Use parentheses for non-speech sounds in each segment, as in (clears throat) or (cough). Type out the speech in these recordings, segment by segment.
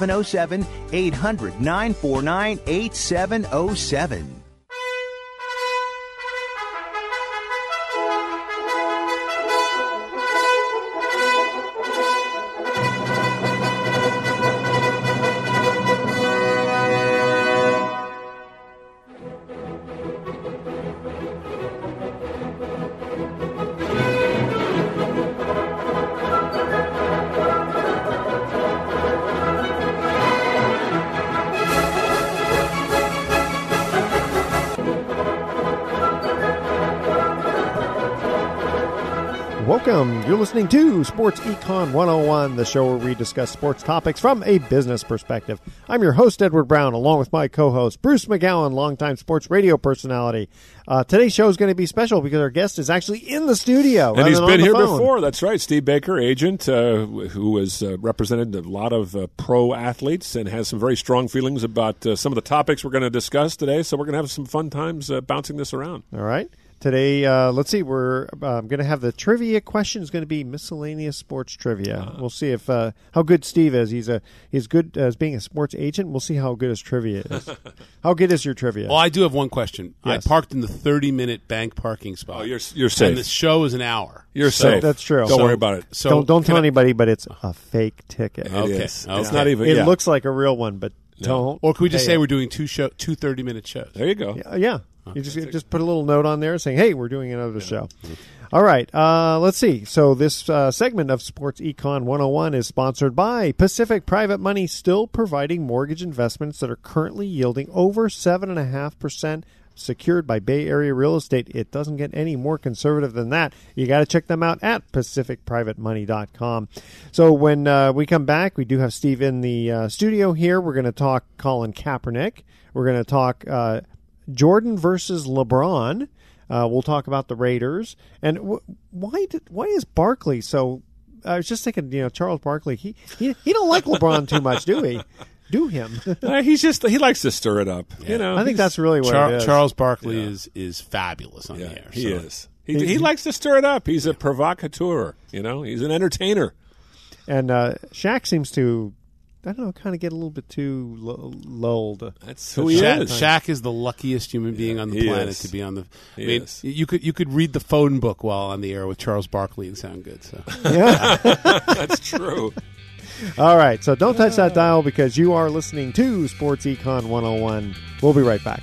707 800 949 8707. Listening to Sports Econ 101, the show where we discuss sports topics from a business perspective. I'm your host, Edward Brown, along with my co host, Bruce McGowan, longtime sports radio personality. Uh, today's show is going to be special because our guest is actually in the studio. And he's been here phone. before. That's right. Steve Baker, agent, uh, who has uh, represented a lot of uh, pro athletes and has some very strong feelings about uh, some of the topics we're going to discuss today. So we're going to have some fun times uh, bouncing this around. All right. Today, uh, let's see. We're uh, going to have the trivia question is going to be miscellaneous sports trivia. Uh, we'll see if uh, how good Steve is. He's a he's good as being a sports agent. We'll see how good his trivia is. (laughs) how good is your trivia? Well, I do have one question. Yes. I parked in the thirty minute bank parking spot. Oh, you're you're safe. And the show is an hour. You're so, safe. That's true. Don't so, worry about it. So don't don't tell I, anybody. But it's a fake ticket. It okay. Is. okay. It's not even. It yeah. looks like a real one, but no. don't. Or can we just say it. we're doing two show two 30 minute shows? There you go. Yeah. yeah. You just just put a little note on there saying, "Hey, we're doing another yeah. show." All right, uh, let's see. So this uh, segment of Sports Econ 101 is sponsored by Pacific Private Money, still providing mortgage investments that are currently yielding over seven and a half percent. Secured by Bay Area real estate. It doesn't get any more conservative than that. You got to check them out at pacificprivatemoney.com. So, when uh, we come back, we do have Steve in the uh, studio here. We're going to talk Colin Kaepernick. We're going to talk uh, Jordan versus LeBron. Uh, we'll talk about the Raiders and w- why did why is Barkley so? I was just thinking, you know, Charles Barkley. He he, he don't like LeBron too much, do he? Do him? (laughs) uh, he's just he likes to stir it up. Yeah. You know, I think that's really what Char- Charles Barkley yeah. is is fabulous on yeah, the air. He so. is. He, he likes to stir it up. He's a provocateur. You know, he's an entertainer. And uh, Shaq seems to I don't know, kind of get a little bit too lulled. That's who he Shaq, is. Shaq is the luckiest human being yeah, on the planet is. to be on the. He I mean, is. you could you could read the phone book while on the air with Charles Barkley and sound good. So (laughs) yeah, (laughs) that's true. All right, so don't touch that dial because you are listening to Sports Econ 101. We'll be right back.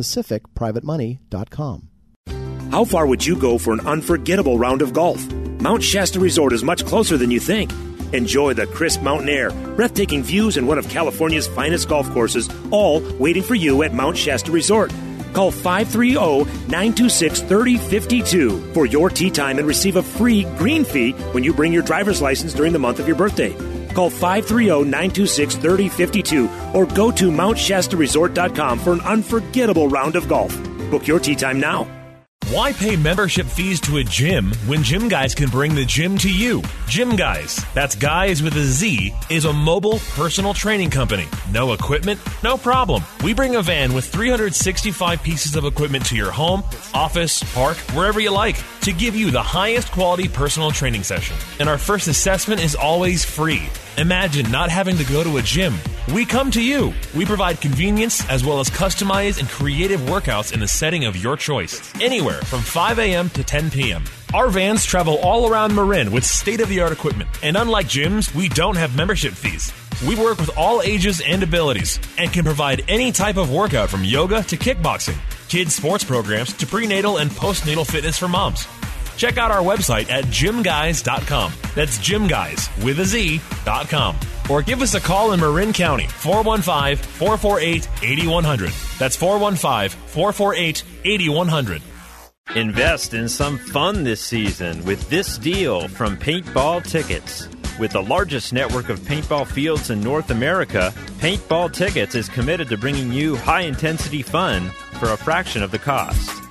pacificprivatemoney.com. How far would you go for an unforgettable round of golf? Mount Shasta Resort is much closer than you think. Enjoy the crisp mountain air, breathtaking views, and one of California's finest golf courses, all waiting for you at Mount Shasta Resort. Call 530 926 3052 for your tee time and receive a free green fee when you bring your driver's license during the month of your birthday. Call 530-926-3052 or go to MountShastaResort.com for an unforgettable round of golf. Book your tee time now. Why pay membership fees to a gym when Gym Guys can bring the gym to you? Gym Guys, that's guys with a Z, is a mobile personal training company. No equipment? No problem. We bring a van with 365 pieces of equipment to your home, office, park, wherever you like to give you the highest quality personal training session. And our first assessment is always free. Imagine not having to go to a gym. We come to you. We provide convenience as well as customized and creative workouts in the setting of your choice, anywhere from 5 a.m. to 10 p.m. Our vans travel all around Marin with state of the art equipment, and unlike gyms, we don't have membership fees. We work with all ages and abilities and can provide any type of workout from yoga to kickboxing, kids' sports programs to prenatal and postnatal fitness for moms. Check out our website at gymguys.com. That's gymguys with a Z.com. Or give us a call in Marin County, 415 448 8100. That's 415 448 8100. Invest in some fun this season with this deal from Paintball Tickets. With the largest network of paintball fields in North America, Paintball Tickets is committed to bringing you high intensity fun for a fraction of the cost.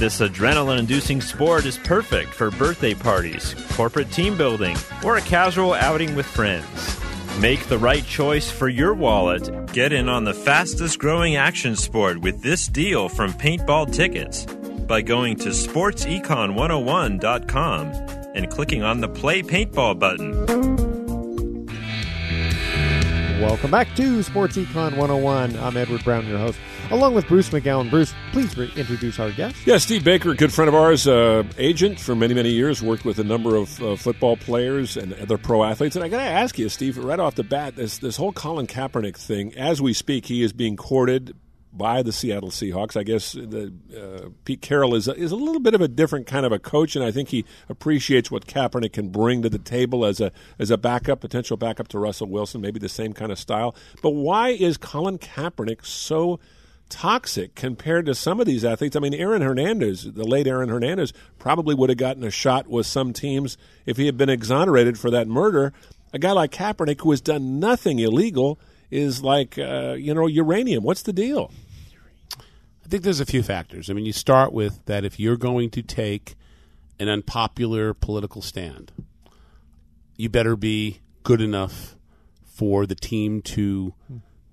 This adrenaline inducing sport is perfect for birthday parties, corporate team building, or a casual outing with friends. Make the right choice for your wallet. Get in on the fastest growing action sport with this deal from Paintball Tickets by going to sportsecon101.com and clicking on the Play Paintball button. Welcome back to Sports Econ 101. I'm Edward Brown, your host, along with Bruce McGowan. Bruce, please re- introduce our guest. Yeah, Steve Baker, a good friend of ours, uh, agent for many, many years, worked with a number of uh, football players and other pro athletes. And I got to ask you, Steve, right off the bat, this, this whole Colin Kaepernick thing, as we speak, he is being courted by the Seattle Seahawks. I guess the, uh, Pete Carroll is a, is a little bit of a different kind of a coach, and I think he appreciates what Kaepernick can bring to the table as a as a backup, potential backup to Russell Wilson, maybe the same kind of style. But why is Colin Kaepernick so toxic compared to some of these athletes? I mean, Aaron Hernandez, the late Aaron Hernandez, probably would have gotten a shot with some teams if he had been exonerated for that murder. A guy like Kaepernick, who has done nothing illegal is like uh, you know uranium. What's the deal? I think there's a few factors. I mean, you start with that if you're going to take an unpopular political stand, you better be good enough for the team to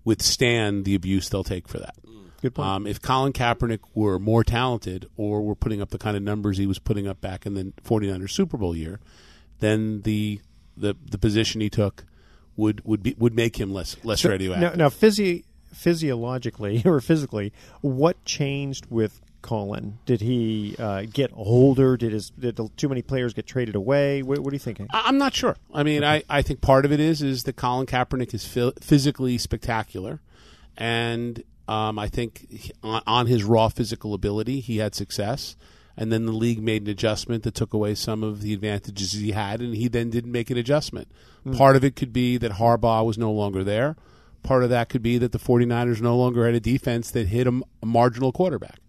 withstand the abuse they'll take for that. Good point. Um, if Colin Kaepernick were more talented or were putting up the kind of numbers he was putting up back in the 49ers Super Bowl year, then the the, the position he took would would be would make him less less So, radioactive. Now, now physi- physiologically (laughs) or physically, what changed with Colin? Did he uh, get older? Did his did the, too many players get traded away? What, what are you thinking? I'm not sure. I mean, I, I think part of it is is that Colin Kaepernick is phy- physically spectacular, and um, I think he- on, on his raw physical ability, he had success. And then the league made an adjustment that took away some of the advantages he had, and he then didn't make an adjustment. Part of it could be that Harbaugh was no longer there. Part of that could be that the 49ers no longer had a defense that hit a marginal quarterback.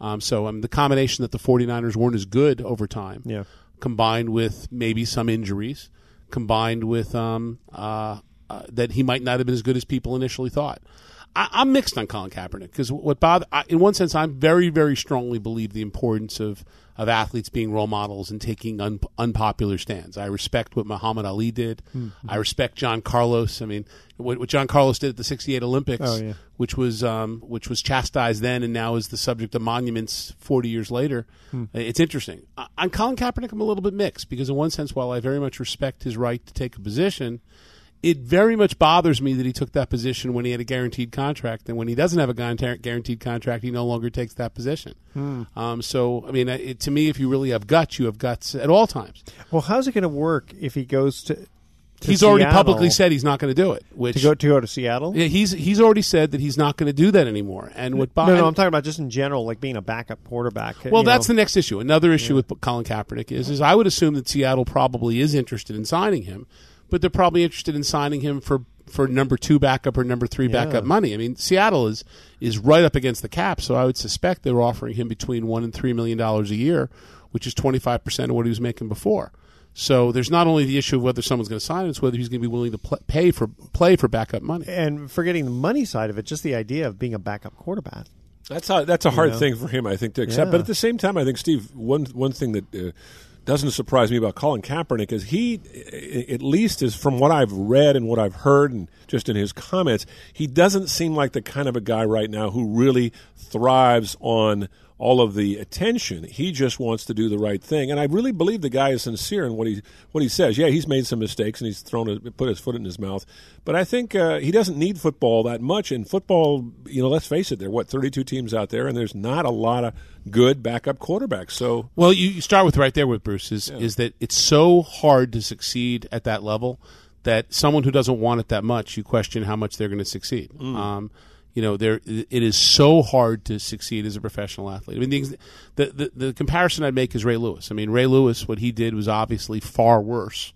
Um, so um, the combination that the 49ers weren't as good over time, Yeah. combined with maybe some injuries, combined with um, uh, uh, that he might not have been as good as people initially thought. I, I'm mixed on Colin Kaepernick because what bother, I, in one sense, I very, very strongly believe the importance of of athletes being role models and taking un, unpopular stands. I respect what Muhammad Ali did. I respect John Carlos. I mean, what, what John Carlos did at the '68 Olympics, Oh, yeah. which was um, which was chastised then and now is the subject of monuments 40 years later. It's interesting. I- On Colin Kaepernick, I'm a little bit mixed because, in one sense, while I very much respect his right to take a position, it very much bothers me that he took that position when he had a guaranteed contract, and when he doesn't have a guaranteed contract, he no longer takes that position. Um, so, I mean, it, to me, if you really have guts, you have guts at all times. Well, how's it going to work if he goes to? to he's already publicly said he's not going to do it. Which to go to go to Seattle. yeah, he's he's already said that he's not going to do that anymore. And what No, bo- no, I'm talking about just in general, like being a backup quarterback. Well, that's know. the next issue. Another issue with Colin Kaepernick is, is I would assume that Seattle probably is interested in signing him, but they're probably interested in signing him for for number two backup or number three Yeah. backup money. I mean, Seattle is is right up against the cap, so I would suspect they're offering him between one and three million dollars a year, which is twenty five percent of what he was making before. So there's not only the issue of whether someone's going to sign him, it's whether he's going to be willing to pl- pay for play for backup money. And forgetting the money side of it, just the idea of being a backup quarterback. That's a, that's a hard know? thing for him, I think, to accept. Yeah. But at the same time, I think Steve, one one thing that uh, doesn't surprise me about Colin Kaepernick is he, at least is from what I've read and what I've heard, and just in his comments, he doesn't seem like the kind of a guy right now who really thrives on all of the attention. He just wants to do the right thing, and I really believe the guy is sincere in what he what he says. Yeah, he's made some mistakes and he's thrown a, put his foot in his mouth, but I think uh, he doesn't need football that much. And football, you know, let's face it, there are what thirty two teams out there, and there's not a lot of good backup quarterbacks. So Well, you, you start with right there with Bruce is is that it's so hard to succeed at that level that someone who doesn't want it that much, you question how much they're going to succeed. Um, you know, there it is so hard to succeed as a professional athlete. I mean, the, the the the comparison I'd make is Ray Lewis. I mean, Ray Lewis, what he did was obviously far worse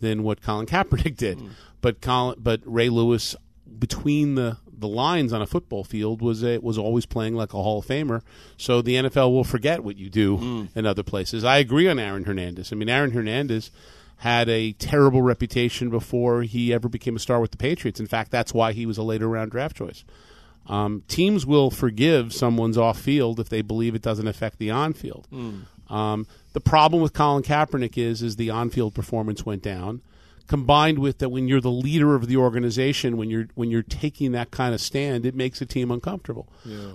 than what Colin Kaepernick did. Hmm. But Colin, but Ray Lewis, between the the lines on a football field, was a, was always playing like a Hall of Famer. So the NFL will forget what you do hmm. in other places. I agree on Aaron Hernandez. I mean, Aaron Hernandez had a terrible reputation before he ever became a star with the Patriots. In fact, that's why he was a later round draft choice. Um, teams will forgive someone's off field if they believe it doesn't affect the on field. Um, the problem with Colin Kaepernick is is the on field performance went down, combined with that when you're the leader of the organization, when you're when you're taking that kind of stand, it makes a team uncomfortable.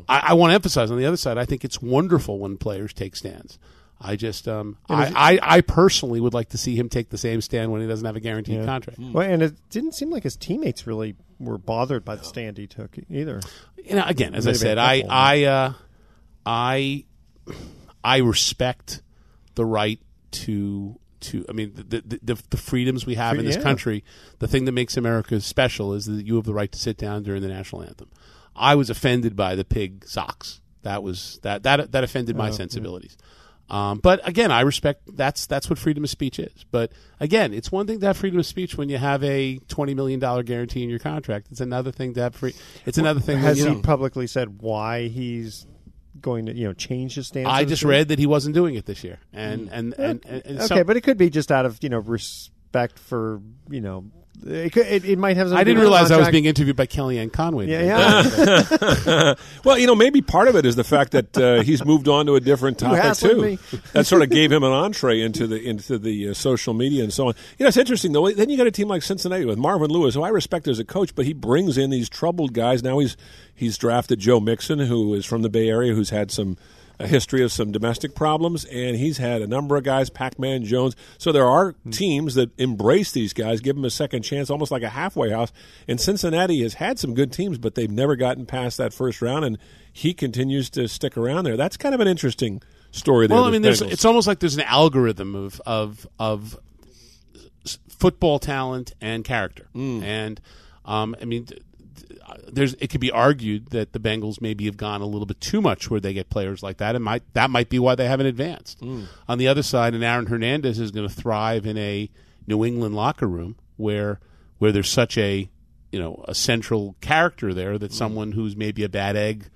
I, I want to emphasize on the other side, I think it's wonderful when players take stands. I just, um, I, I, I personally would like to see him take the same stand when he doesn't have a guaranteed Yeah. contract. Well, and it didn't seem like his teammates really were bothered by the stand he took either. you know, again, as I Maybe a said, I. I uh, I I respect the right to to. I mean, the the, the, the freedoms we have in this Yeah. country. The thing that makes America special is that you have the right to sit down during the national anthem. I was offended by the pig socks. That was that that that offended Oh, my sensibilities. Um, but again, I respect that's that's what freedom of speech is. But again, it's one thing to have freedom of speech when you have a twenty million dollar guarantee in your contract. It's another thing to have free. It's another thing. when, Has you he know, publicly said why he's going to you know change his stance? I just read that he wasn't doing it this year, and and and, and, and Okay, some- but it could be just out of you know respect for you know it could, it, it might have. I didn't with the realize I was being interviewed by Kellyanne Conway. Yeah, yeah. (laughs) Well, you know, maybe part of it is the fact that uh, he's moved on to a different (laughs) topic too. (laughs) that sort of gave him an entree into the into the uh, social media and so on. You know, it's interesting though. Then you got a team like Cincinnati with Marvin Lewis, who I respect as a coach, but he brings in these troubled guys. Now he's he's drafted Joe Mixon, who is from the Bay Area, who's had some. A history of some domestic problems, and he's had a number of guys, Pac-Man Jones. So there are Hmm. teams that embrace these guys, give them a second chance, almost like a halfway house. And Cincinnati has had some good teams, but they've never gotten past that first round, and he continues to stick around there. That's kind of an interesting story. There Well, I mean, there's, it's almost like there's an algorithm of of of football talent and character, Mm. and um, I mean. Th- th- There's. It could be argued that the Bengals maybe have gone a little bit too much where they get players like that, and might that might be why they haven't advanced. Mm. On the other side, and Aaron Hernandez is going to thrive in a New England locker room where where there's such a you know a central character there Mm. that someone who's maybe a bad egg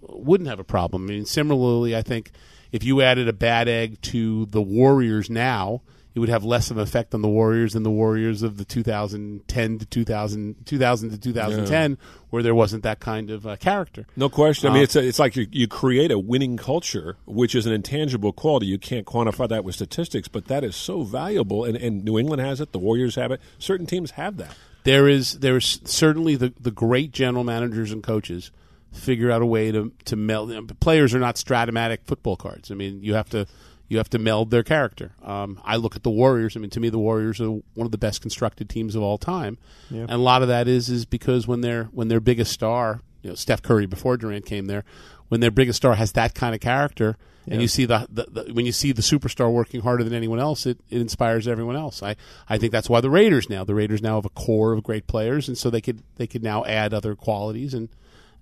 wouldn't have a problem. I mean, similarly, I think if you added a bad egg to the Warriors now, it would have less of an effect on the Warriors than the Warriors of the 2010 to 2000, 2000 to 2010, where there wasn't that kind of uh, character. No question. I mean, Um, it's a, it's like you, you create a winning culture, which is an intangible quality. You can't quantify that with statistics, but that is so valuable. And, and New England has it. The Warriors have it. Certain teams have that. There is there is certainly the, the great general managers and coaches figure out a way to to meld. Players are not Strat-O-Matic football cards. I mean, you have to you have to meld their character. Um, I look at the Warriors. I mean, to me, the Warriors are one of the best constructed teams of all time, and a lot of that is is because when their when their biggest star, you know, Steph Curry before Durant came there, when their biggest star has that kind of character. And you see the, the, the when you see the superstar working harder than anyone else, it, it inspires everyone else. I, I think that's why the Raiders now the Raiders now have a core of great players, and so they could they could now add other qualities and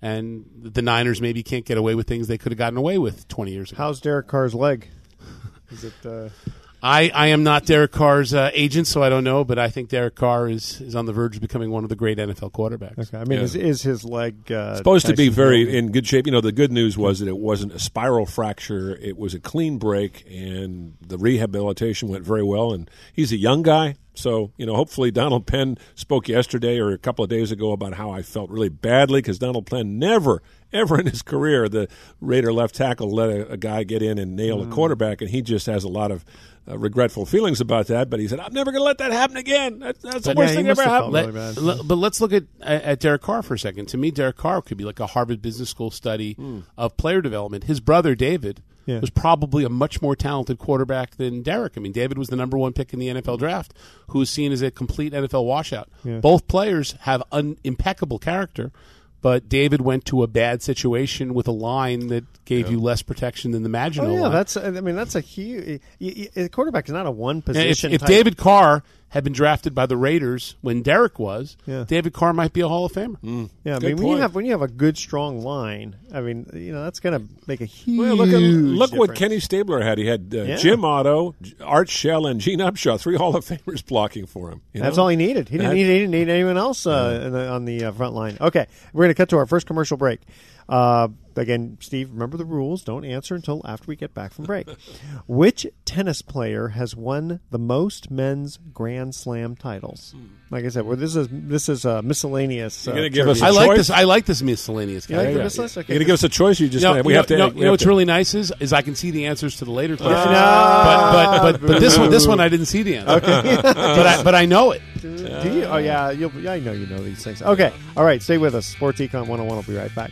and the Niners maybe can't get away with things they could have gotten away with twenty years ago. How's Derek Carr's leg? (laughs) Is it? Uh, I, I am not Derek Carr's uh, agent, so I don't know, but I think Derek Carr is, is on the verge of becoming one of the great NFL quarterbacks. Okay, I mean, Yeah. is, is his leg uh, supposed to be very leg? in good shape. You know, the good news was that it wasn't a spiral fracture; it was a clean break, and the rehabilitation went very well. And he's a young guy, so you know, hopefully, Donald Penn spoke yesterday or a couple of days ago about how I felt really badly because Donald Penn never. Ever in his career, the Raider left tackle let a, a guy get in and nail Mm. a quarterback, and he just has a lot of uh, regretful feelings about that. But he said, "I'm never going to let that happen again. That, that's the worst yeah, thing must ever happened." felt really Let- bad. but let's look at at Derek Carr for a second. To me, Derek Carr could be like a Harvard Business School study of player development. His brother David Yeah. was probably a much more talented quarterback than Derek. I mean, David was the number one pick in the NFL draft, who is seen as a complete NFL washout. Yeah. Both players have un- impeccable character. But David went to a bad situation with a line that gave you less protection than the Maginot Oh yeah, line. that's. I mean, that's a huge. y- y- A quarterback is not a one if, position. if type. David Carr had been drafted by the Raiders when Derek was, Yeah. David Carr might be a Hall of Famer. yeah, I Good mean, when you have when you have a good strong line, I mean, you know, that's going to make a huge. Well, look at look what. Kenny Stabler had. He had uh, Yeah. Jim Otto, Art Shell, and Gene Upshaw, three (laughs) Hall of Famers blocking for him. you That's know? all he needed. He didn't That- need, he didn't need anyone else uh, in the, on the uh, front line. Okay, we're going to cut to our first commercial break. Uh, again, Steve, remember the rules. Don't answer until after we get back from break. (laughs) Which tennis player has won the most men's Grand Slam titles? Like I said, well, this is this is a miscellaneous. You're uh, gonna give us trivia. I like choice? this. I like this miscellaneous. You like guy. the Yeah. miscellaneous? Okay. You're gonna give us a choice. You just You know, we you have know- to. you know- we you know have what's to- really nice is is I can see the answers to the later questions. No. But, but but but (laughs) this one this one I didn't see the answer. (laughs) but I but I know it. Do you? Oh yeah, you'll, yeah, I know you know these things. Okay, all right, stay with us. Sports Econ 101 will be right back.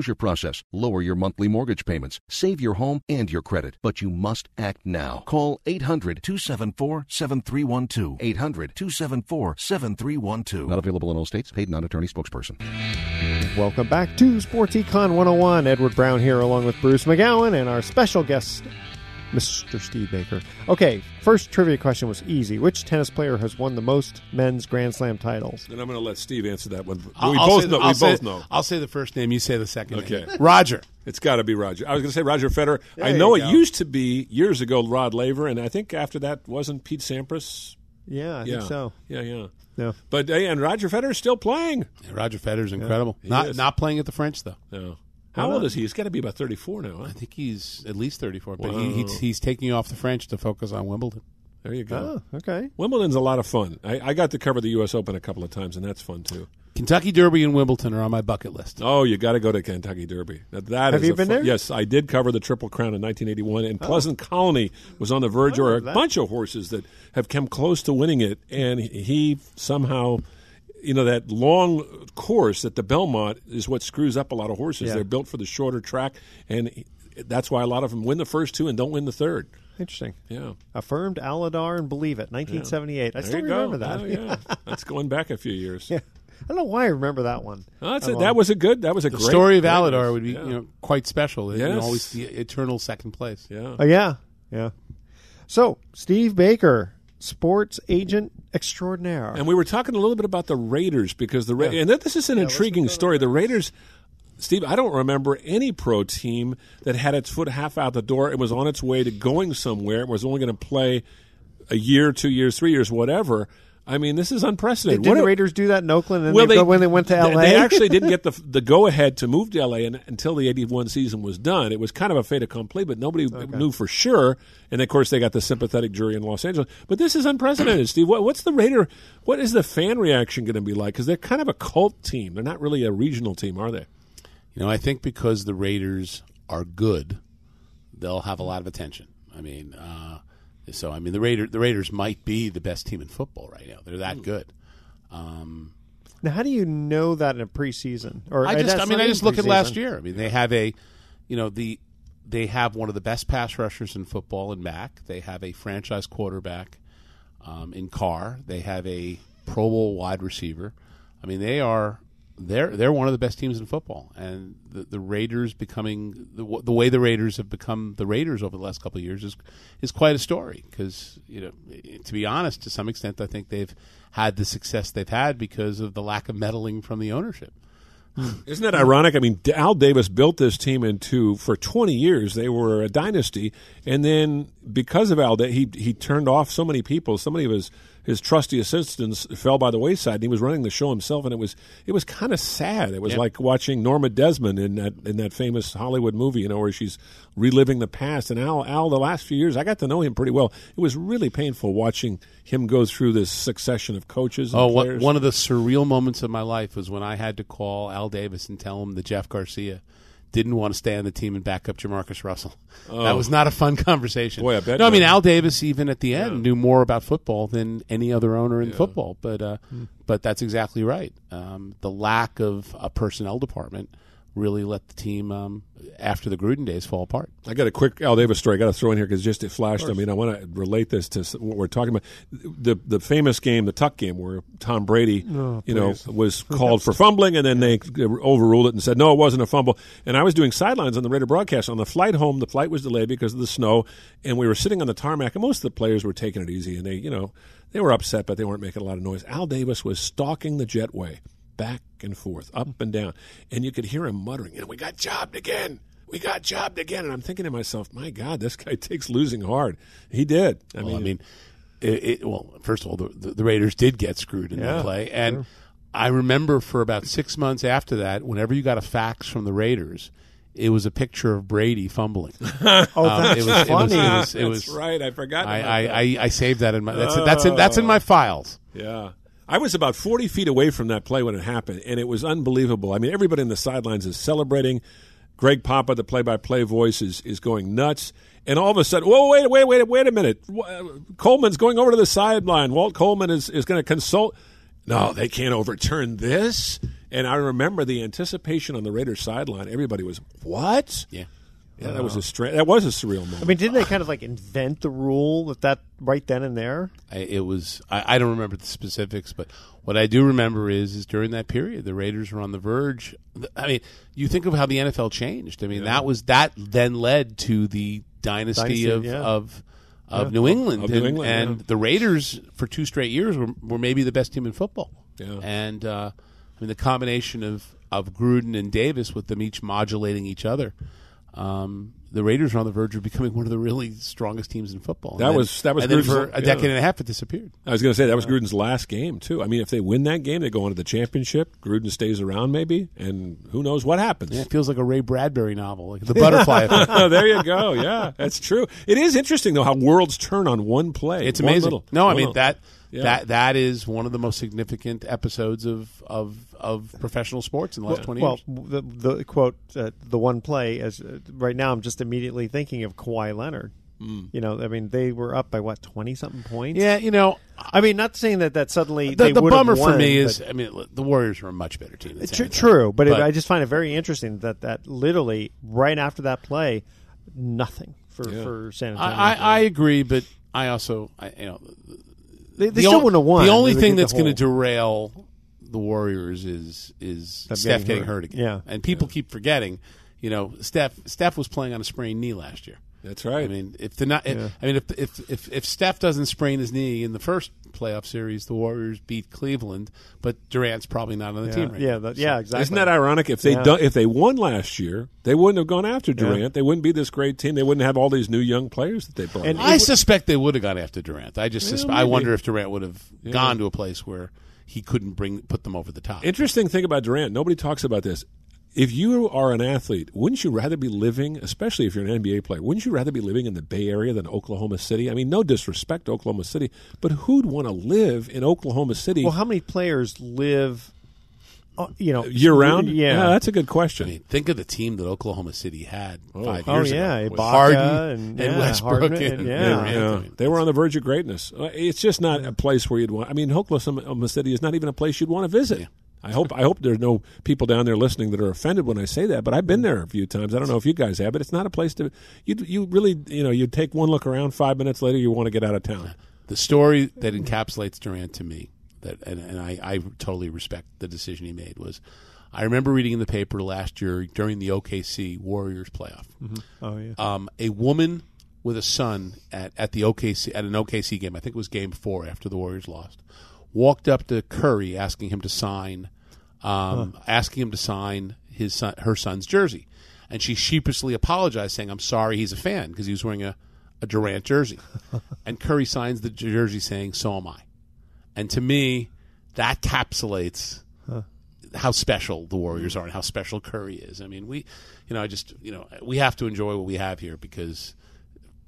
foreclosure process, lower your monthly mortgage payments, save your home and your credit. But you must act now. Call 800 274 7312. 800 274 7312. Not available in all states. Paid non attorney spokesperson. Welcome back to Sports Econ 101. Edward Brown here, along with Bruce McGowan and our special guest, Mr. Steve Baker. Okay, first trivia question was easy. Which tennis player has won the most men's Grand Slam titles? And I'm going to let Steve answer that one. I'll- we I'll both know. I'll we say- both know. I'll say the first name. You say the second. Okay. name. Roger. It's got to be Roger. I was going to say Roger Federer. There I you know go. it used to be years ago Rod Laver, and I think after that wasn't Pete Sampras. Yeah, I yeah. think so. Yeah, yeah. Yeah. But and Roger Federer's still playing. Yeah, Roger Federer's incredible. He Not is. not playing at the French though. No. How old is he? He's got to be about 34 now. Huh? I think he's at least thirty four. But Wow. he, he's, he's taking off the French to focus on Wimbledon. There you go. Oh, okay. Wimbledon's a lot of fun. I, I got to cover the U.S. Open a couple of times, and that's fun too. Kentucky Derby and Wimbledon are on my bucket list. Oh, you got to go to Kentucky Derby. Now, that Have is you been fun- there? Yes, I did cover the Triple Crown in 1981, and oh. Pleasant Colony was on the verge, or a that. bunch of horses that have come close to winning it, and he somehow. You know that long course at the Belmont is what screws up a lot of horses. Yeah. They're built for the shorter track, and that's why a lot of them win the first two and don't win the third. Interesting. Yeah, Affirmed Alydar and Believe It, 1978. I still you go. remember that. Oh, yeah, (laughs) that's going back a few years. Yeah. I don't know why I remember that one. Oh, that's a, that was a good. That was a The great story of great Alydar would be Yeah. you know quite special. You know, always the eternal second place. Yeah. Oh, yeah. Yeah. So, Steve Baker, sports agent extraordinaire. And we were talking a little bit about the Raiders because the Ra- and this is an intriguing story. The Raiders, Steve, I don't remember any pro team that had its foot half out the door and was on its way to going somewhere and was only going to play a year, two years, three years, whatever. I mean, this is unprecedented. Didn't What the a- Raiders do that in Oakland and well, they, when they went to LA? They actually (laughs) didn't get the the go ahead to move to LA and, until the '81 season was done. It was kind of a fait accompli, but nobody knew for sure. And of course, they got the sympathetic jury in Los Angeles. But this is unprecedented, Steve. What, what's the Raider? What is the fan reaction going to be like? Because they're kind of a cult team. They're not really a regional team, are they? You know, I think because the Raiders are good, they'll have a lot of attention. I mean, uh, so I mean the Raider the Raiders might be the best team in football right now. They're that good. Um, now, how do you know that in a preseason? Or I just, I mean, I just look at last year. I mean, they have a, you know, the they have one of the best pass rushers in football in Mack. They have a franchise quarterback um, in Carr. They have a Pro Bowl wide receiver. I mean, they are they're they're one of the best teams in football, and the, the Raiders becoming the, the way the Raiders have become the Raiders over the last couple of years is is quite a story. Because you know, to be honest, to some extent, I think they've had the success they've had because of the lack of meddling from the ownership. (sighs) Isn't that ironic? I mean, Al Davis built this team into for 20 years. They were a dynasty, and then because of Al, he he turned off so many people. So many of his his trusty assistants fell by the wayside. And he was running the show himself, and it was it was kind of sad. It was Yeah. like watching Norma Desmond in that in that famous Hollywood movie, you know, where she's reliving the past. And Al Al, the last few years, I got to know him pretty well. It was really painful watching him go through this succession of coaches. And Oh, one, players. one of the surreal moments of my life was when I had to call Al Davis and tell him that Jeff Garcia didn't want to stay on the team and back up Jamarcus Russell. (laughs) That Oh. was not a fun (laughs) conversation. Boy, I bet No, I mean. Al Davis even at the end knew more about football than any other owner in football. But uh, Hmm. but that's exactly right. Um, the lack of a personnel department really let the team um, after the Gruden days fall apart. I got a quick Al Davis story. I got to throw in here because just it flashed. I mean, I want to relate this to what we're talking about. The the famous game, the Tuck game, where Tom Brady, Oh, you know, was called for fumbling, and then they overruled it and said no, it wasn't a fumble. And I was doing sidelines on the Raider broadcast on the flight home. The flight was delayed because of the snow, and we were sitting on the tarmac, and most of the players were taking it easy, and they, you know, they were upset, but they weren't making a lot of noise. Al Davis was stalking the jetway back and forth, up and down, and you could hear him muttering, "You know, we got jobbed again." we got jobbed again. And I'm thinking to myself, my God, this guy (laughs) takes losing hard. He did. I well, mean, I mean, it, it, well, first of all, the, the, the Raiders did get screwed in Yeah, that play, and I remember for about six months after that, whenever you got a fax from the Raiders, it was a picture of Brady fumbling. (laughs) Oh, Um, that's it was, It was, it was, That's it was- right. I forgot. I, I. I, I saved that in my that's that's in, that's in my files. Yeah. I was about 40 feet away from that play when it happened, and it was unbelievable. I mean, everybody in the sidelines is celebrating. Greg Papa, the play-by-play voice, is is going nuts. And all of a sudden, whoa, wait, wait, wait, wait a minute. Coleman's going over to the sideline. Walt Coleman is, is going to consult. No, they can't overturn this. And I remember the anticipation on the Raiders sideline. Everybody was, "What?" Yeah. Yeah, that was a stra- that was a surreal moment. I mean, didn't they kind of like invent the rule that that right then and there? I, it was I, I don't remember the specifics, but what I do remember is is during that period the Raiders were on the verge. I mean, you think of how the NFL changed. I mean, that was that then led to the dynasty, Dynasty, of yeah. of of Yeah. New England, Of New and, England, and yeah. the Raiders for two straight years were, were maybe the best team in football. Yeah. And uh, I mean, the combination of of Gruden and Davis with them each modulating each other. Um, the Raiders are on the verge of becoming one of the really strongest teams in football. That then- was- that was and Gruden's- for a yeah. decade and a half. It disappeared. I was going to say that was Gruden's last game too. I mean, if they win that game, they go on to the championship. Gruden stays around maybe, and who knows what happens. Yeah, it feels like a Ray Bradbury novel, like (laughs) the Butterfly Effect. (laughs) There you go. Yeah, that's true. It is interesting though how worlds turn on one play. It's One amazing. little- no, I mean little- that Yeah. that that is one of the most significant episodes of of, of professional sports in the last twenty well, years. the, the quote, uh, the one play, as uh, right now, I'm just immediately thinking of Kawhi Leonard. You know, I mean, they were up by what twenty something points. Yeah, you know, I mean, not saying that that suddenly the, they the bummer for me is, I mean, the Warriors are a much better team. Than Tr- true, but, it, I just find it very interesting that that literally right after that play, nothing for, Yeah. for San Antonio. I, I, I agree, but I also, I, you know, they, they the still wouldn't have won. The only thing that's going to derail the Warriors is is Steph getting getting hurt. hurt, again. Yeah. and people keep forgetting. You know, Steph Steph was playing on a sprained knee last year. That's right. I mean, if the not, Yeah. I mean, if, if if if Steph doesn't sprain his knee in the first playoff series, the Warriors beat Cleveland, but Durant's probably not on the yeah, team right yeah, now. that- yeah, exactly. Isn't that ironic? If they Yeah. done, if they won last year, they wouldn't have gone after Durant. They wouldn't be this great team. They wouldn't have all these new young players that they brought. And. I suspect they would have gone after Durant. I just Yeah, suspe- I wonder if Durant would have gone to a place where he couldn't bring put them over the top. Interesting thing about Durant, nobody talks about this. If you are an athlete, wouldn't you rather be living, especially if you're an NBA player, wouldn't you rather be living in the Bay Area than Oklahoma City? I mean, no disrespect to Oklahoma City, but who'd want to live in Oklahoma City Well, how many players live, you know, year round? Yeah, that's a good question. I mean, think of the team that Oklahoma City had five Oh, years yeah, ago. with Ibaka Harden and- and, Westbrook Harden and, and- yeah. Durant. Yeah, they were on the verge of greatness. Uh, It's just not a place where you'd want. I mean, Oklahoma City is not even a place you'd want to visit. I hope I hope there's no people down there listening that are offended when I say that. But I've been there a few times. I don't know if you guys have, but it's not a place to. You you really you know you take one look around. Five minutes later, you want to get out of town. the story that encapsulates Durant to me, that and, and I, I totally respect the decision he made was, I remember reading in the paper last year during the OKC Warriors playoff, Oh yeah. um, a woman with a son at, at the OKC at an OKC game, I think it was Game Four after the Warriors lost, walked up to Curry asking him to sign, um, asking him to sign his son, her son's jersey, and she sheepishly apologized, saying, "I'm sorry, he's a fan because he was wearing a, a Durant jersey," (laughs) and Curry signs the jersey saying, "So am I," and to me, that capsulates how special the Warriors are and how special Curry is. I mean, we, you know, I just, you know, we have to enjoy what we have here because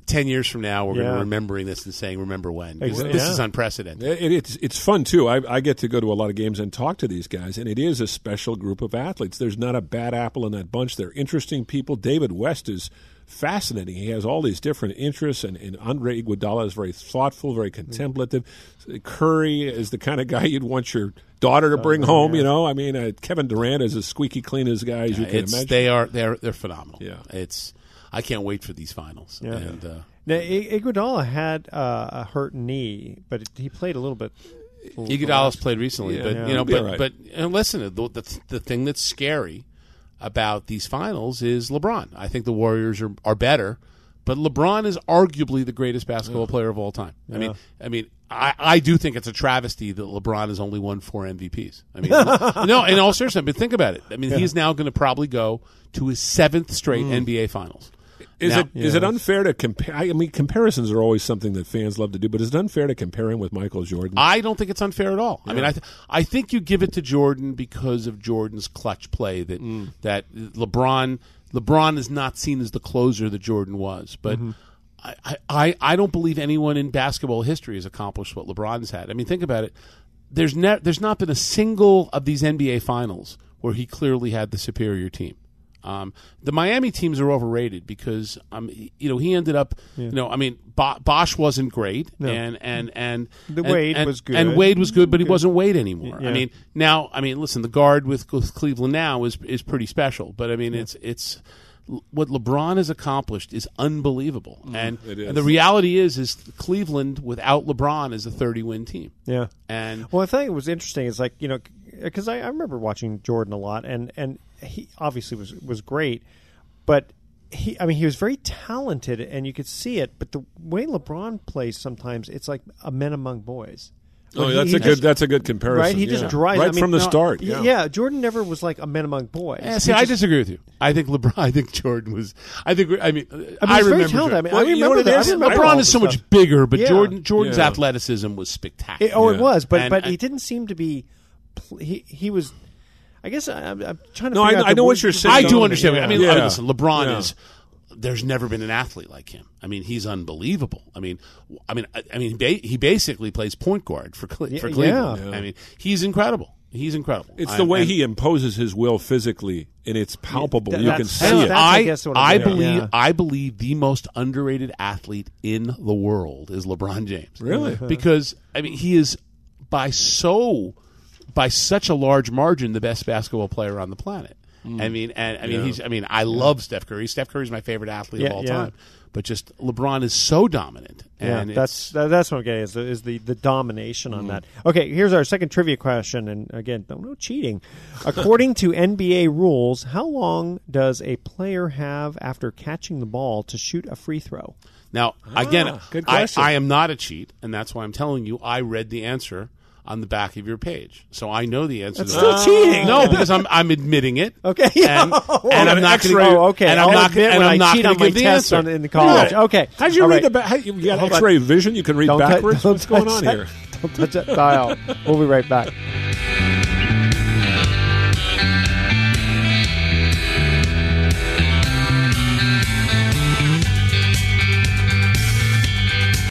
ten years from now we're going Yeah. to remembering this and saying, "Remember when Exa- This yeah. is unprecedented. It, it's it's fun too. I, I get to go to a lot of games and talk to these guys, and it is a special group of athletes. There's not a bad apple in that bunch. They're interesting people. David West is fascinating. He has all these different interests, and, and Andre Iguodala is very thoughtful, very contemplative. Curry is the kind of guy you'd want your daughter to bring home. You know, I mean, uh, Kevin Durant is as squeaky clean as guy as you can It's, imagine. they are they're they're phenomenal. Yeah. it's I can't wait for these finals. Yeah. And, uh, Now, I- Iguodala had uh, a hurt knee, but it, he played a little bit. Iguodala's played recently, Yeah. but Yeah. you know, but all right. but and listen, the, the the thing that's scary about these finals is LeBron. I think the Warriors are are better, but LeBron is arguably the greatest basketball player of all time. I mean, I mean, I, I do think it's a travesty that LeBron has only won four MVPs. I mean, (laughs) no, in all seriousness, but think about it. I mean, he's now going to probably go to his seventh straight mm. NBA Finals. Is Now- it is it unfair to compare? I mean, comparisons are always something that fans love to do, but is it unfair to compare him with Michael Jordan? I don't think it's unfair at all. I mean, I th- I think you give it to Jordan because of Jordan's clutch play that Mm. that LeBron LeBron is not seen as the closer that Jordan was, but. Mm-hmm. I, I, I don't believe anyone in basketball history has accomplished what LeBron's had. I mean, think about it. There's ne- there's not been a single of these NBA finals where he clearly had the superior team. Um, the Miami teams are overrated because um, he- you know he ended up you know I mean Bo- Bosh wasn't great No. and and and The and- Wade and- was good. and Wade was good but he wasn't Wade anymore. Yeah. I mean now I mean listen the guard with, with Cleveland now is is pretty special but I mean it's it's what LeBron has accomplished is unbelievable and, it is. and the reality is is Cleveland without LeBron is a 30 win team. Yeah. And Well, I think it was interesting. Is like you know, because I, I remember watching Jordan a lot, and and he obviously was was great, but he, I mean, he was very talented, and you could see it. But the way LeBron plays, sometimes it's like a men among boys. Oh, Where that's he a good. That's a good comparison. Right, he yeah. just drives right I mean, from the no, start. Yeah. yeah, Jordan never was like a men among boys. Yeah, He see, I disagree with you. I think LeBron. (laughs) I think Jordan was. I think. I mean, I, he's remember. very talented. I mean, I remember what it that. I remember LeBron is so much stuff. bigger, but Yeah. Jordan Jordan's Yeah. athleticism was spectacular. It- oh, it was, but And- but and- he didn't seem to be. He he was. I guess I, I'm, I'm trying to. No, figure I- out I the know what you're saying. I do understand. Yeah. I mean, Yeah. I mean, listen, LeBron Yeah. is. There's never been an athlete like him. I mean, he's unbelievable. I mean, w- I mean, I, I mean, ba- he basically plays point guard for Cle- for Yeah, Cleveland. yeah. I mean, he's incredible. He's incredible. It's I- the way and- he imposes his will physically, and it's palpable. Th- you can see that's- it. that's- I I, guess what I'm I saying. believe Yeah. I believe the most underrated athlete in the world is LeBron James. Really? Uh-huh. Because I mean he is by so by such a large margin the best basketball player on the planet. I mean and I mean Yeah. he's I mean I love Steph Curry. Steph Curry is my favorite athlete Yeah, of all yeah. time. But just LeBron is so dominant. Yeah, And that's that, that's what I'm getting is the, is the, the domination Mm-hmm. on that. Okay, here's our second trivia question, and again, no, no cheating. According to (laughs) NBA rules, how long does a player have after catching the ball to shoot a free throw? Now, again, Ah, good I. I am not a cheat, and that's why I'm telling you I read the answer on the back of your page, so I know the answer. That's to still that. cheating. No, because I'm I'm admitting it. Okay, (laughs) and, Oh, and I'm not going to. Oh, okay. and I'm I'll not admit and I'm I not cheat gonna on my give the tests answer. on- in college. Yeah. Okay, How'd you All read right. the back? Hey, you got Hold. X-ray vision. You can read Don't backwards. don't What's going on that. here? Don't touch that dial. We'll be right back.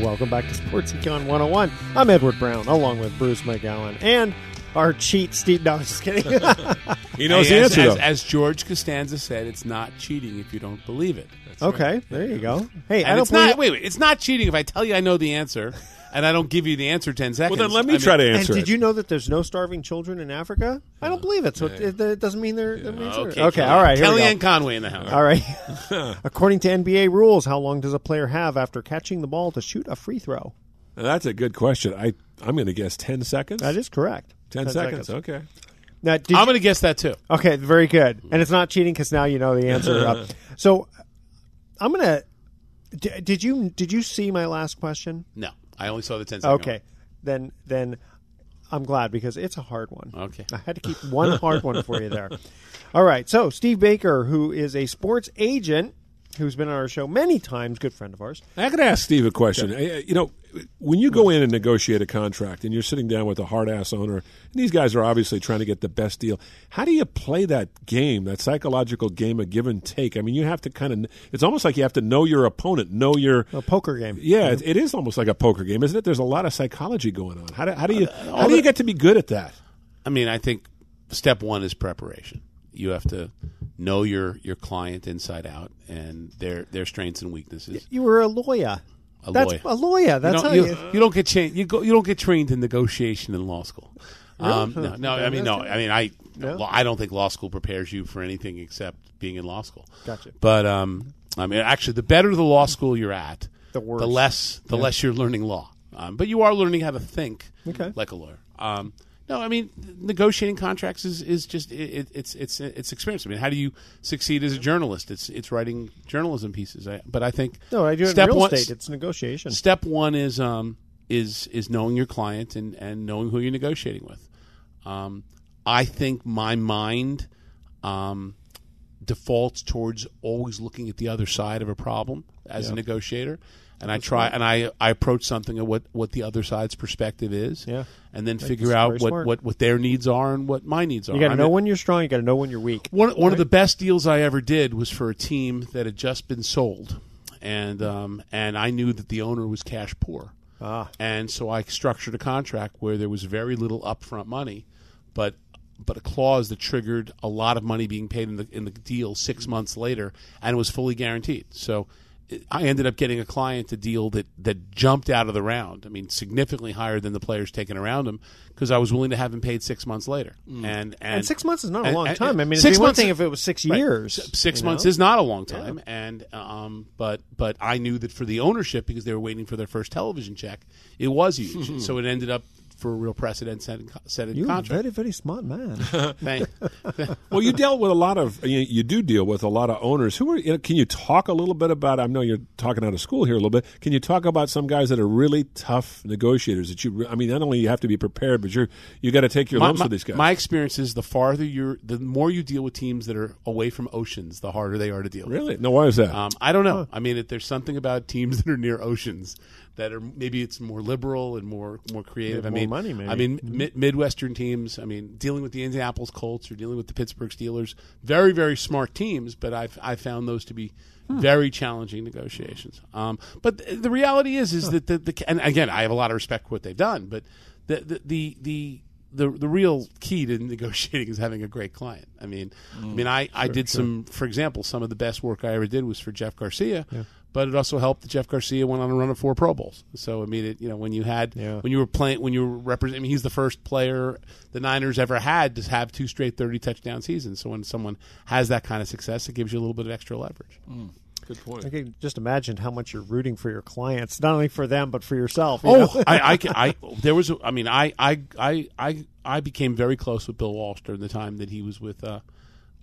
Welcome back to Sports Econ 101. I'm Edward Brown, along with Bruce McGowan and our cheat Steve. No, just kidding. (laughs) He knows Hey, the as, answer, as, though. as George Costanza said, it's not cheating if you don't believe it. That's okay, right. there you go. Hey, And I don't it's not. believe- Wait, wait. It's not cheating if I tell you I know the answer (laughs) and I don't give you the answer ten seconds. Well, then let me I mean- try to answer And answer did it. you know that there's no starving children in Africa? I don't believe it. So it, it doesn't mean they're. that they're- Okay, Okay, all right. Here we go. Kellyanne Conway in the house. All right. (laughs) According to NBA rules, how long does a player have after catching the ball to shoot a free throw? Now, that's a good question. I I'm going to guess ten seconds. That is correct. 10, 10 seconds. seconds. Okay. Now, did I'm going to guess that too. Okay, very good. And it's not cheating because now you know the answer. Uh, (laughs) so I'm gonna. D- did you did you see my last question? No, I only saw the ten seconds. Okay, then then I'm glad because it's a hard one. Okay. I had to keep one hard one for you there. All right, so Steve Baker, who is a sports agent, who's been on our show many times, good friend of ours. I got to ask Steve a question. Uh, You know, when you go in and negotiate a contract and you're sitting down with a hard ass owner, and these guys are obviously trying to get the best deal, how do you play that game, that psychological game of give and take? I mean, you have to kind of, it's almost like you have to know your opponent, know your. A poker game. Yeah, it, it is almost like a poker game, isn't it? There's a lot of psychology going on. How do, how do you uh, how do you get to be good at that? I mean, I think step one is preparation. You have to know your your client inside out and their their strengths and weaknesses. You were a lawyer. A That's lawyer. a lawyer. That's you how don't, you, you. you don't get trained. You go. You don't get trained in negotiation in law school. Um, Really? no, no. I mean, no. I mean, I. No? law- I don't think law school prepares you for anything except being in law school. Gotcha. But um, I mean, actually, the better the law school you're at, The worse. the less the Yeah. less you're learning law. Um, but you are learning how to think Okay. like a lawyer. Um, no, I mean, negotiating contracts is, is just it, it, it's it's it's experience. I mean, how do you succeed as a journalist? It's it's writing journalism pieces. I, but I think No, I do it in real one, estate. It's negotiation. Step one is um is is knowing your client and and knowing who you're negotiating with. Um, I think my mind um, defaults towards always looking at the other side of a problem as a negotiator, and I try and I I approach something at what what the other side's perspective is, Yeah. and then That's figure out what, smart. what what their needs are and what my needs are. You got to I know mean- when you're strong. You got to know when you're weak. one one of the best deals I ever did was for a team that had just been sold, and um, and I knew that the owner was cash poor, Ah. and so I structured a contract where there was very little upfront money, but but a clause that triggered a lot of money being paid in the in the deal six months later, and it was fully guaranteed. So. I ended up getting a client a deal that, that jumped out of the round. I mean, significantly higher than the players taken around him because I was willing to have him paid six months later. And, and And six months is not a long and- time. I mean, it'd six be one months- thing if it was six Right. years, Six months know? is not a long time, and um, but but I knew that for the ownership because they were waiting for their first television check, it was huge. (laughs) so it ended up for a real precedent setting setting You're a contract. very, very smart man. (laughs) (laughs) Well, you dealt with a lot of you, you do deal with a lot of owners who are. You know, can you talk a little bit about? I know you're talking out of school here a little bit. Can you talk about some guys that are really tough negotiators? That you, I mean, not only you have to be prepared, but you're you got to take your my, lumps my- with these guys. my experience is the farther you're, the more you deal with teams that are away from oceans, the harder they are to deal with. Really? No, why is that? Um, I don't know. I mean, it, there's something about teams (laughs) that are near oceans that are maybe it's more liberal and more more creative. Yeah, I more mean, money, maybe. I mean, Mhm. mi- Midwestern teams. I mean, dealing with the Indianapolis Colts or dealing with the Pittsburgh Steelers, very very smart teams, but I've I found those to be. Hmm. Very challenging negotiations, um, but th- the reality is, is that the, the and again, I have a lot of respect for what they've done, but the the the, the the the real key to (laughs) negotiating is having a great client. I mean, I mean, I, I did sure. some, for example, some of the best work I ever did was for Jeff Garcia, Yeah. But it also helped that Jeff Garcia went on a run of four Pro Bowls. So I mean, it, you know, when you had Yeah. when you were playing when you were representing, I mean, he's the first player the Niners ever had to have two straight thirty touchdown seasons. So when someone has that kind of success, it gives you a little bit of extra leverage. Good point. I can just imagine how much you're rooting for your clients, not only for them but for yourself. you Oh. I, I, (laughs) can- I, there was, a, I mean, I, I, I, I, I became very close with Bill Walsh during the time that he was with, uh,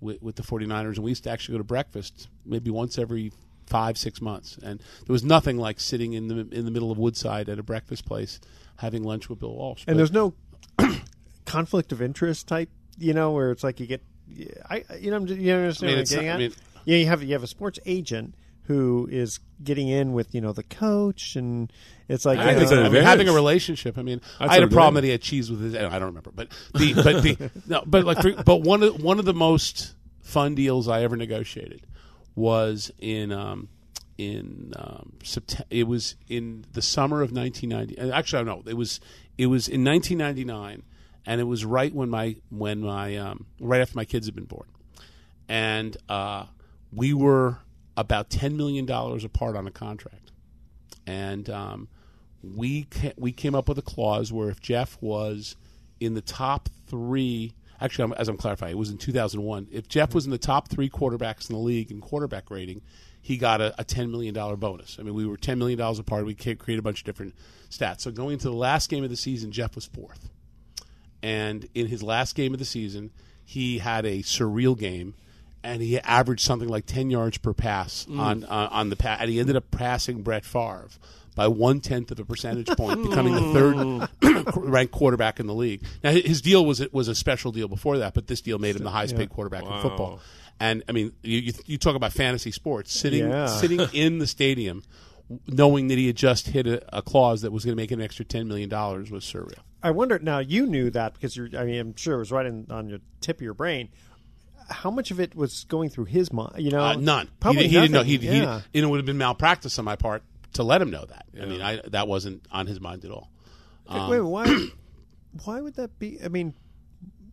with, with the 49ers, and we used to actually go to breakfast maybe once every five six months, and there was nothing like sitting in the in the middle of Woodside at a breakfast place having lunch with Bill Walsh. And But- there's no (coughs) conflict of interest type, you know, where it's like you get, I, you know, I'm just, you understand I mean, what I'm getting not- I at? mean- yeah, you have you have a sports agent who is getting in with you know the coach, and it's like I think know, I mean, having a relationship. I mean, That's I had a problem that he had cheese with his. I don't remember, but the but the (laughs) no, but like but one of one of the most fun deals I ever negotiated was in um, in um, September. It was in the summer of 1990. uh, Actually, I don't know. It was it was in 1999, and it was right when my when my um, right after my kids had been born, and uh, we were about ten million dollars apart on a contract, and um, we ca- we came up with a clause where if Jeff was in the top three. Actually, I'm, as I'm clarifying, it was in 2001. If Jeff was in the top three quarterbacks in the league in quarterback rating, he got a, a $10 million bonus. I mean, we were $10 million apart. We created a bunch of different stats. So going into the last game of the season, Jeff was fourth. And in his last game of the season, he had a surreal game, and he averaged something like 10 yards per pass Mm. on uh, on the pass. And he ended up passing Brett Favre by one tenth of a percentage point, (laughs) becoming the third (clears throat) ranked quarterback in the league. Now his deal was was a special deal before that, but this deal made him the highest paid quarterback Wow. in football. And I mean, you, you, talk about fantasy sports. Sitting Yeah. (laughs) sitting in the stadium, knowing that he had just hit a, a clause that was going to make an extra ten million dollars was surreal. I wonder now. You knew that because you're. I mean, I'm sure it was right in, on your tip of your brain. How much of it was going through his mind? You know, Uh, none. Probably he, he didn't know. He, yeah. he, it would have been malpractice on my part to let him know that. I mean, I, that wasn't on his mind at all. Um, Wait, why? (clears throat) why would that be? I mean,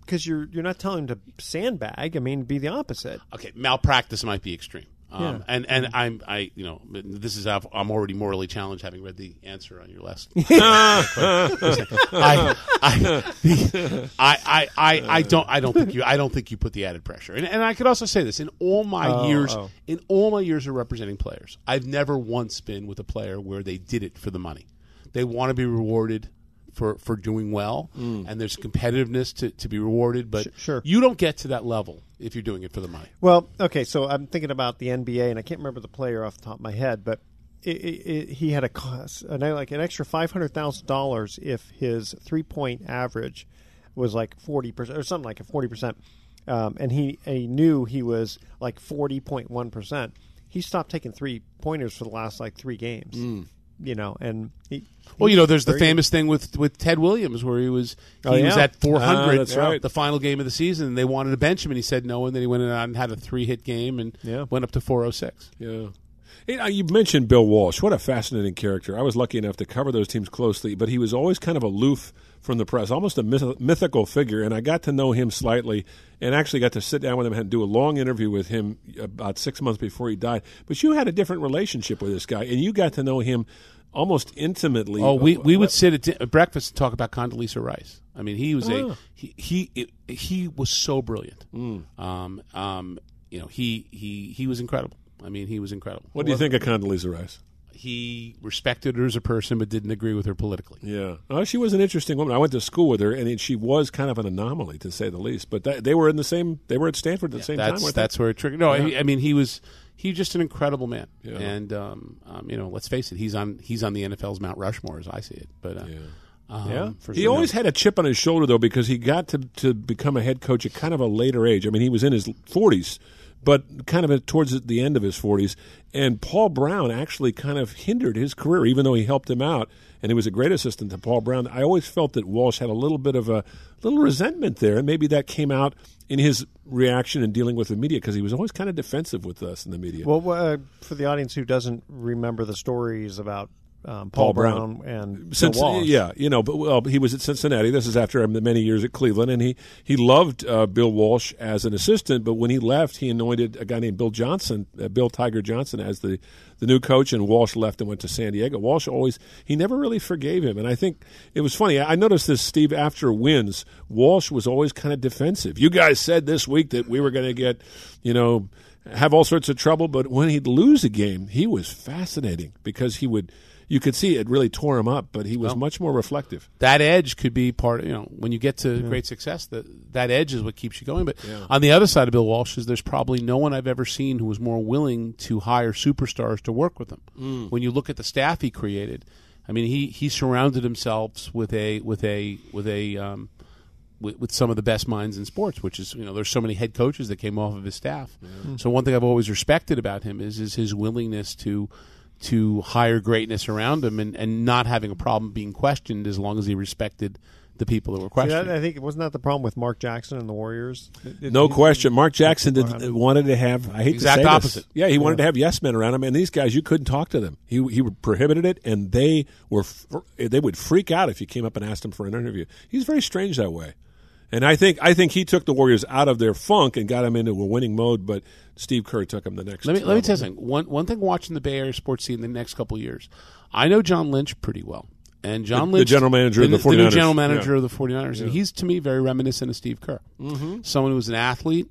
because you're you're not telling him to sandbag. I mean, be the opposite. Okay, malpractice might be extreme. Um, Yeah. And and I'm I you know this is I'm already morally challenged having read the answer on your last. (laughs) I, I, the- I, I, I, I don't I don't think you I don't think you put the added pressure. And, and I could also say this in all my Oh, years oh. in all my years of representing players, I've never once been with a player where they did it for the money. They want to be rewarded for, for doing well, and there's competitiveness to, to be rewarded. But sure. you don't get to that level if you're doing it for the money. Well, okay, so I'm thinking about the NBA, and I can't remember the player off the top of my head, but it, it, it, he had a cost, an, like an extra five hundred thousand dollars if his three point average was like forty percent or something like a forty percent, um, and he and he knew he was like forty point one percent. He stopped taking three pointers for the last like three games. You know, and he, Well, you know, there's the very good. famous thing with with Ted Williams where he was he Oh, was at 400 Ah, that's right. the final game of the season. and They wanted to bench him, and he said no, and then he went out and had a three hit game and yeah. went up to 406. Yeah. Uh, you mentioned Bill Walsh. What a fascinating character. I was lucky enough to cover those teams closely, but he was always kind of aloof from the press, almost a myth- mythical figure. And I got to know him slightly and actually got to sit down with him and do a long interview with him about six months before he died. But you had a different relationship with this guy, and you got to know him almost intimately. Oh, we we would sit at, di- at breakfast and talk about Condoleezza Rice. I mean, he was Oh. a he he it, he was so brilliant. Hmm. Um, um, you know, he he he was incredible. I mean, he was incredible. What do you think of Condoleezza Rice? He respected her as a person, but didn't agree with her politically. Yeah, oh, she was an interesting woman. I went to school with her, and she was kind of an anomaly, to say the least. But that, they were in the same. They were at Stanford at the same that's time. that's where it triggered. No, Yeah. I, I mean he was he just an incredible man, Yeah. and um, um, you know, let's face it, he's on he's on the NFL's Mount Rushmore as I see it. But uh, um, for he always had a chip on his shoulder though because he got to to become a head coach at kind of a later age. I mean, he was in his 40s, but kind of towards the end of his 40s. And Paul Brown actually kind of hindered his career, even though he helped him out. And he was a great assistant to Paul Brown. I always felt that Walsh had a little bit of a little resentment there, and maybe that came out in his reaction and dealing with the media because he was always kind of defensive with us in the media. Well, uh, for the audience who doesn't remember the stories about um, Paul, Brown, and Bill Walsh, yeah, you know, but well, he was at Cincinnati. This is after many years at Cleveland, and he he loved uh, Bill Walsh as an assistant. But when he left, he anointed a guy named Bill Johnson, uh, Bill Tiger Johnson, as the the new coach. And Walsh left and went to San Diego. Walsh always he never really forgave him, and I think it was funny. I I noticed this, Steve. After wins, Walsh was always kind of defensive. You guys said this week that we were going to get, you know. Have all sorts of trouble, but when he'd lose a game, he was fascinating because he would you could see it really tore him up. But he was Well, much more reflective. that edge could be part. You know, when you get to great success, that that edge is what keeps you going. But Yeah. on the other side of Bill Walsh is there's probably no one I've ever seen who was more willing to hire superstars to work with him. Mm. When you look at the staff he created, I mean, he he surrounded himself with a with a with a um, with, with some of the best minds in sports, which is you know there's so many head coaches that came off of his staff. So one thing I've always respected about him is is his willingness to to hire greatness around him and, and not having a problem being questioned as long as he respected the people that were See, questioning. that, I think it wasn't that the problem with Mark Jackson and the Warriors? It- No question. Mark Jackson did, wanted to have. I hate Exact to say opposite. This. Yeah, he wanted to have yes men around him, and these guys you couldn't talk to them. He he prohibited it, and they were they would freak out if you came up and asked him for an interview. He's very strange that way, and I think I think he took the Warriors out of their funk and got them into a winning mode. But Steve Kerr took them the next. Let me let me tell you something. One one thing watching the Bay Area sports scene the next couple of years, I know John Lynch pretty well. And John The- the Lynch, general manager of the new 49ers. general manager Yeah. of the 49ers, and he's to me very reminiscent of Steve Kerr. Mhm. Someone who's an athlete,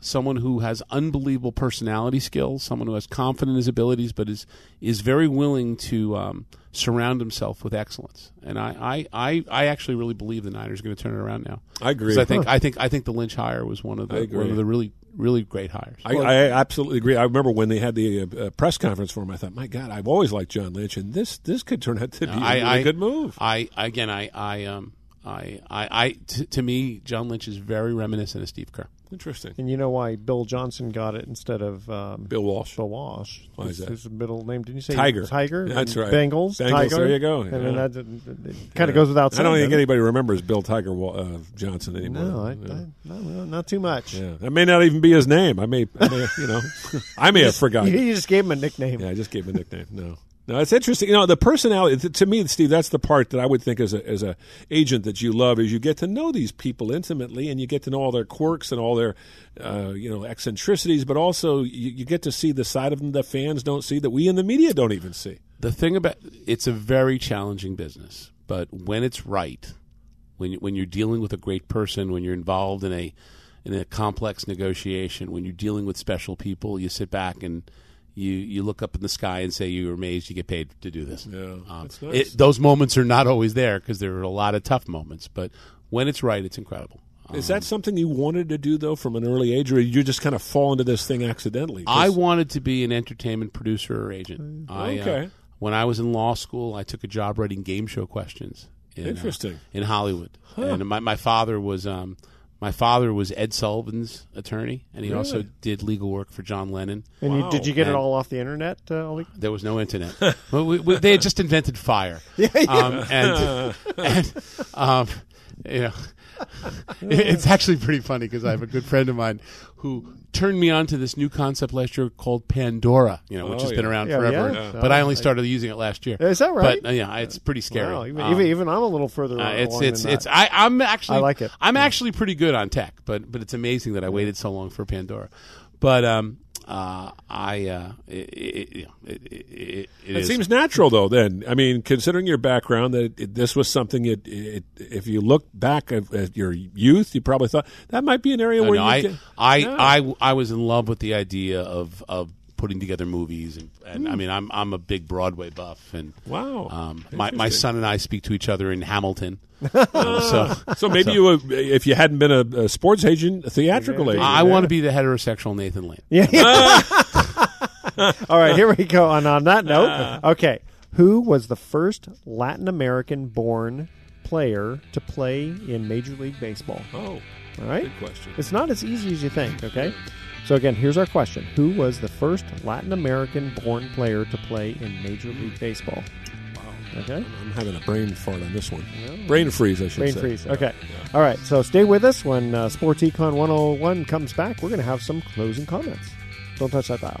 someone who has unbelievable personality skills, someone who has confidence in his abilities, but is is very willing to um, surround himself with excellence. And I, I, I, I actually really believe the Niners are going to turn it around now. I agree. I think Huh. I think I think the Lynch hire was one of the one of the really really great hires. I, I absolutely agree. I remember when they had the uh, uh, press conference for him. I thought, my God, I've always liked John Lynch, and this this could turn out to be a I, really I, good move. I again, I, I, um, I, I, I t- to me, John Lynch is very reminiscent of Steve Kerr. Interesting. And you know why Bill Johnson got it instead of um, Bill Walsh? Bill Walsh. Why is that? His middle name, didn't you say? Tiger. Tiger. That's right. Bengals. Bengals, Tiger. there you go. And Yeah. then that, it kind of goes without I don't think anybody remembers Bill Tiger uh, Johnson anymore. No, I, Yeah. I, no, not too much. Yeah, that may not even be his name. I may, I may you know, (laughs) I may have forgotten. (laughs) You just gave him a nickname. Yeah, I just gave him a nickname. No, no, it's interesting. You know, the personality to me, Steve. That's the part that I would think as a as a agent that you love is you get to know these people intimately, and you get to know all their quirks and all their, uh, you know, eccentricities. But also, you, you get to see the side of them that fans don't see, that we in the media don't even see. The thing about it's a very challenging business, but when it's right, when when you're dealing with a great person, when you're involved in a in a complex negotiation, when you're dealing with special people, you sit back and you you look up in the sky and say you're amazed you get paid to do this. Yeah, Um, nice. it, those moments are not always there because there are a lot of tough moments, but when it's right, it's incredible. Is that something you wanted to do though from an early age, or you just kind of fall into this thing accidentally? I wanted to be an entertainment producer or agent. I, uh, Okay. when I was in law school, I took a job writing game show questions. In, uh, Interesting. in Hollywood, Huh. and my my father was um, my father was Ed Sullivan's attorney, and he also did legal work for John Lennon. And you, did you get it all off the internet? Uh? There was no internet. (laughs) well, we, we, they had just invented fire. (laughs) Yeah, yeah. Um, and, (laughs) and um, you know, it's actually pretty funny because I have a good friend of mine who turned me on to this new concept last year called Pandora. You know, which Oh, has been around Yeah, forever. yeah. But I only I- started using it last year. Is that right? But uh, yeah, it's pretty scary. Wow, even, Um, even, even I'm a little further uh, it's along it's than it's that. I, I'm actually I like it. I'm actually pretty good on tech, but but it's amazing that I waited so long for Pandora. But um, uh, I uh, it, it, it, it, it, It, is- seems natural, though. Then, I mean, considering your background, that this was something. It, it, if you look back at, at your youth, you probably thought that might be an area No, where no, you. I, I, Yeah. I, I was in love with the idea of, of putting together movies, and, and I Hmm. mean, I'm I'm a big Broadway buff, and Wow. um, my my son and I speak to each other in Hamilton. (laughs) Um, so, so maybe you, uh, if you hadn't been a, a sports agent, a theatrical agent, I want to be the heterosexual Nathan Lane. Yeah. (laughs) (laughs) All right, here we go. And on that note, okay, who was the first Latin American born player to play in Major League Baseball? Oh, all right. good question. It's not as easy as you think. Okay. So again, here's our question: Who was the first Latin American born player to play in Major League Baseball? Wow. Okay. I'm having a brain fart on this one. Brain freeze, I should Brain say. Brain freeze. Yeah. Okay. All right. So stay with us when uh, Sports Econ 101 comes back. We're going to have some closing comments. Don't touch that dial.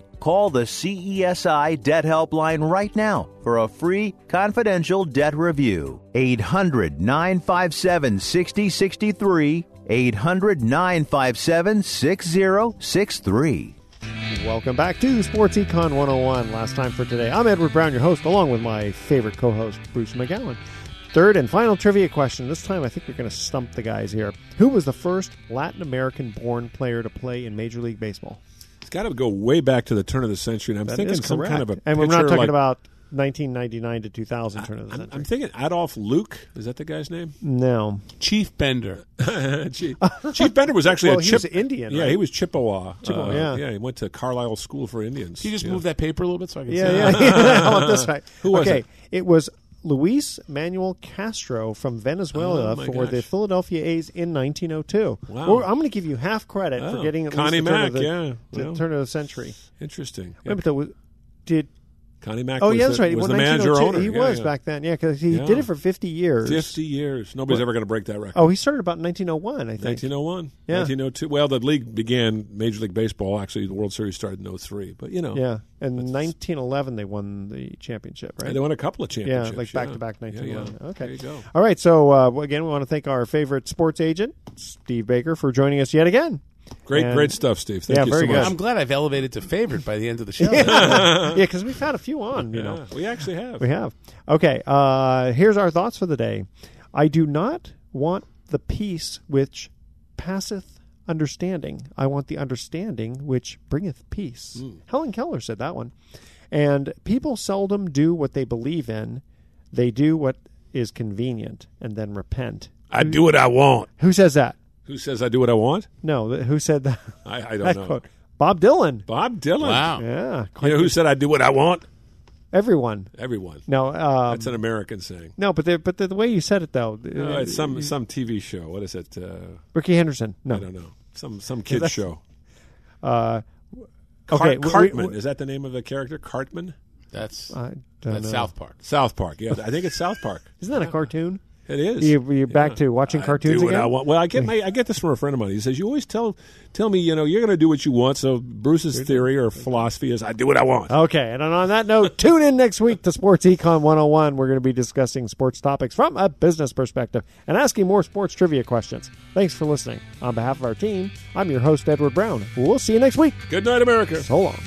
Call the CESI Debt Helpline right now for a free confidential debt review. 800 957 6063. 800 957 6063. Welcome back to Sports Econ 101. Last time for today. I'm Edward Brown, your host, along with my favorite co host, Bruce McGowan. Third and final trivia question. This time I think we're going to stump the guys here. Who was the first Latin American born player to play in Major League Baseball? It's got to go way back to the turn of the century, and I'm That thinking some kind of a. And we're not talking like- about 1999 to 2000 turn of the I'm, century. I'm thinking Adolfo Luque. Is that the guy's name? no. Chief Bender. (laughs) Chief, Chief Bender was actually (laughs) Well, a he Chip, was Indian, Yeah, right? he was Chippewa. Chippewa, Uh, yeah. yeah. He went to Carlisle School for Indians. Can you just yeah. move that paper a little bit so I can Yeah, see? yeah, it? yeah. How (laughs) about this way? Who was okay, it? it was Luis Manuel Castro from Venezuela Oh, for the. Philadelphia A's in 1902. Wow. I'm going to give you half credit for Oh, getting at Connie least the turn of the, yeah, the well. turn of the century. Interesting. Wait, but did Connie Mack. oh was yeah, the, that's right. Was Well, the manager owner. He Yeah, was yeah. back then. Yeah, because he Yeah. did it for 50 years. Fifty years. Nobody's But- ever going to break that record. Oh, he started about 1901, I think. 1901, Yeah. 1902. Well, the league began Major League Baseball. Actually, the World Series started in 03. But you know, Yeah, and in 1911 they won the championship, right? they won a couple of championships. Yeah, like back to back Yeah, 1911. yeah. Okay. There you go. All right. So uh, again, we want to thank our favorite sports agent, Steve Baker, for joining us yet again. Great, And- great stuff, Steve. Thank yeah, you very so much. I'm glad I've elevated to favorite by the end of the (laughs) show. yeah, because we've had a few on. You Yeah, know, we actually have. we have. Okay. Uh, here's our thoughts for the day. I do not want the peace which passeth understanding. I want the understanding which bringeth peace. Hmm. Helen Keller said that one. And people seldom do what they believe in. They do what is convenient and then repent. I do what I want. Who says that? Who says I do what I want? No, th- who said that? I, I don't (laughs) that know. quote? Bob Dylan. Bob Dylan. Wow. Yeah, You know who said I do what I want? everyone. Everyone. No, um, That's an American saying. no, but the, but the, the way you said it though, No, uh, it's some some TV show. What is it? Uh, Rickey Henderson. No, I don't know. Some some kid show. Uh, Okay, Cart- we- we- Cartman is that the name of the character? Cartman. That's I don't that's know. South Park. South Park. Yeah, I think it's South Park. Isn't that a cartoon? It is. You, you're back to watching cartoons do what again? I want. Well, I get (laughs) my, I get this from a friend of mine. He says, "You always tell tell me, you know, you're going to do what you want." So Bruce's theory or philosophy is, "I do what I want." Okay, and on that note, (laughs) tune in next week to Sports Econ 101. We're going to be discussing sports topics from a business perspective and asking more sports trivia questions. Thanks for listening. On behalf of our team, I'm your host, Edward Brown. We'll see you next week. Good night, America. So long.